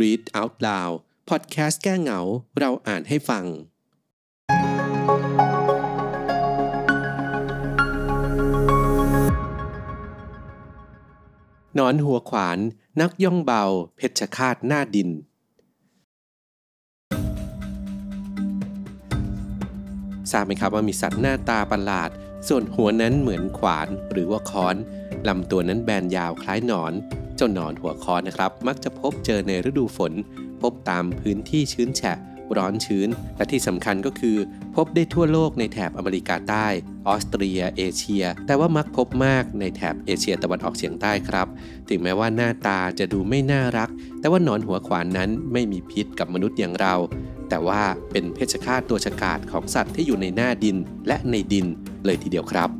Read Out Loud พอดแคสต์แก้เหงา เราอ่านให้ฟัง นอนหัวขวาน นักย่องเบา เพชรคาตหน้าดิน ทราบไหมครับว่ามีสัตว์หน้าตาประหลาด ส่วนหัวนั้นเหมือนขวานหรือว่าค้อนลำตัวนั้นแบนยาวคล้ายหนอนเจ้าหนอนหัวค้อนนะครับ มักจะพบเจอในฤดูฝน พบตามพื้นที่ชื้นแฉะ ร้อนชื้น และที่สำคัญก็คือ พบได้ทั่วโลกในแถบอเมริกาใต้ ออสเตรีย เอเชีย แต่ว่ามักพบมากในแถบเอเชียตะวันออกเฉียงใต้ครับ ถึงแม้ว่าหน้าตาจะดูไม่น่ารัก แต่ว่าหนอนหัวขวานนั้นไม่มีพิษกับมนุษย์อย่างเรา แต่ว่าเป็นเพชฌฆาตตัวฉกาจของสัตว์ที่อยู่ในหน้าดินและในดิน เลยทีเดียวครับ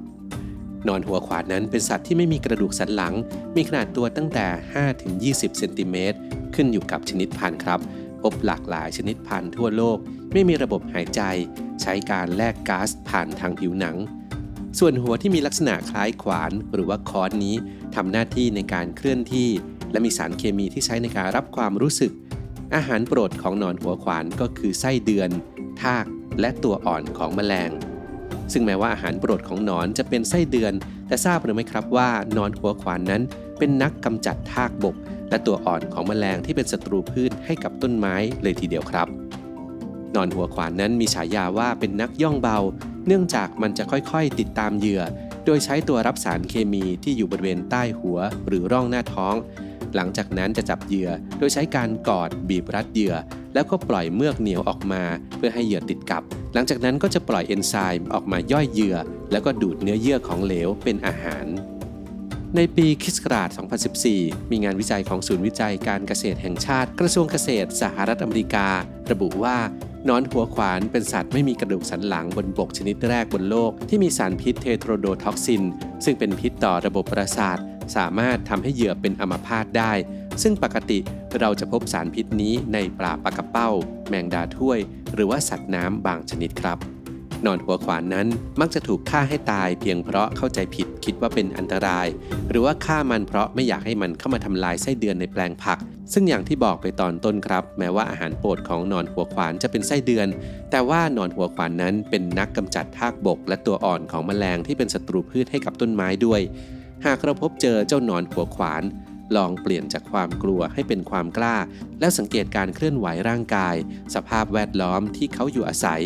นอนหัวขวานนั้นเป็นสัตว์ที่ไม่มีกระดูกสันหลัง มีขนาดตัวตั้งแต่ 5-20 เซนติเมตรขึ้นอยู่กับชนิดพันธุ์ครับ พบหลากหลายชนิดพันธุ์ทั่วโลก ไม่มีระบบหายใจ ใช้การแลกก๊าซผ่านทางผิวหนัง ส่วนหัวที่มีลักษณะคล้ายขวานหรือว่าค้อนนี้ทำหน้าที่ในการเคลื่อนที่ และมีสารเคมีที่ใช้ในการรับความรู้สึก อาหารโปรดของนอนหัวขวานก็คือไส้เดือน ทาก และตัวอ่อนของแมลง ซึ่งแม้ว่าอาหารโปรดของหนอนจะเป็นไส้เดือน แต่ทราบหรือไม่ครับว่านอนหัวขวานนั้น เป็นนักกำจัดทากบก และตัวอ่อนของแมลงที่เป็นศัตรูพืชให้กับต้นไม้เลยทีเดียวครับนอนหัวขวานนั้นมีฉายาว่าเป็นนักย่องเบา เนื่องจากมันจะค่อยๆ ติดตามเหยื่อ โดยใช้ตัวรับสารเคมีที่อยู่บริเวณใต้หัวหรือร่องหน้าท้อง หลังจากนั้นจะจับเหยื่อโดยใช้การกอดบีบรัดเหยื่อ แล้วก็ปล่อยเมือกเหนียวออกมา เพื่อให้เหยื่อติดกับ หลังจากนั้นก็จะปล่อยเอนไซม์ออกมาย่อยเหยื่อ แล้วก็ดูดเนื้อเยื่อของเหลวเป็นอาหารในปีคริสต์ศักราช2014 มีงานวิจัยของศูนย์วิจัยการเกษตรแห่งชาติกระทรวงเกษตรสหรัฐอเมริการะบุว่า หนอนหัวขวานเป็นสัตว์ไม่มีกระดูกสันหลังบนบกชนิดแรกบนโลก ที่มีสารพิษเทโทรโดท็อกซิน ซึ่งเป็นพิษต่อระบบประสาท สามารถทำให้เหยื่อเป็นอัมพาตได้ ซึ่งปกติเราจะพบสารพิษนี้ในปลาปลากระเป้า แมงดาถ้วย หรือว่าสัตว์น้ำบางชนิดครับ นอนหัวขวานนั้นมักจะถูกฆ่าให้ตายเพียงเพราะเข้าใจผิดคิดว่าเป็นอันตราย หรือว่าฆ่ามันเพราะไม่อยากให้มันเข้ามาทำลายไส้เดือนในแปลงผัก ซึ่งอย่างที่บอกไปตอนต้นครับ แม้ว่าอาหารโปรดของนอนหัวขวานจะเป็นไส้เดือน แต่ว่านอนหัวขวานนั้นเป็นนักกำจัดทากบก และตัวอ่อนของแมลงที่เป็นศัตรูพืชให้กับต้นไม้ด้วย หากเราพบเจอเจ้านอนหัวขวานลองเปลี่ยนจากความกลัวให้เป็นความกล้า แล้วสังเกตการเคลื่อนไหวร่างกาย สภาพแวดล้อมที่เขาอยู่อาศัย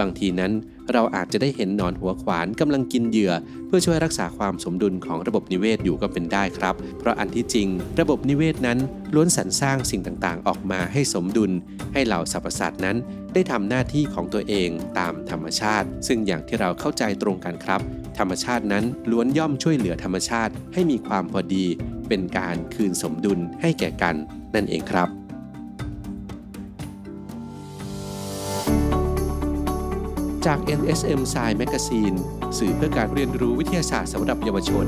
บางทีนั้น เราอาจจะได้เห็นหนอนหัวขวานกำลังกินเหยื่อ เพื่อช่วยรักษาความสมดุลของระบบนิเวศอยู่ก็เป็นได้ครับ เพราะอันที่จริง ระบบนิเวศนั้นล้วนสรรสร้างสิ่งต่างๆ ออกมาให้สมดุล ให้เหล่าสรรพสัตว์นั้น ได้ทำหน้าที่ของตัวเองตามธรรมชาติ ซึ่งอย่างที่เราเข้าใจตรงกันครับ ธรรมชาตินั้นล้วนย่อมช่วยเหลือธรรมชาติให้มีความพอดี เป็นการคืนสมดุลให้แก่กัน นั่นเองครับ จาก NSM Science Magazine สื่อเพื่อการเรียนรู้วิทยาศาสตร์สำหรับเยาวชน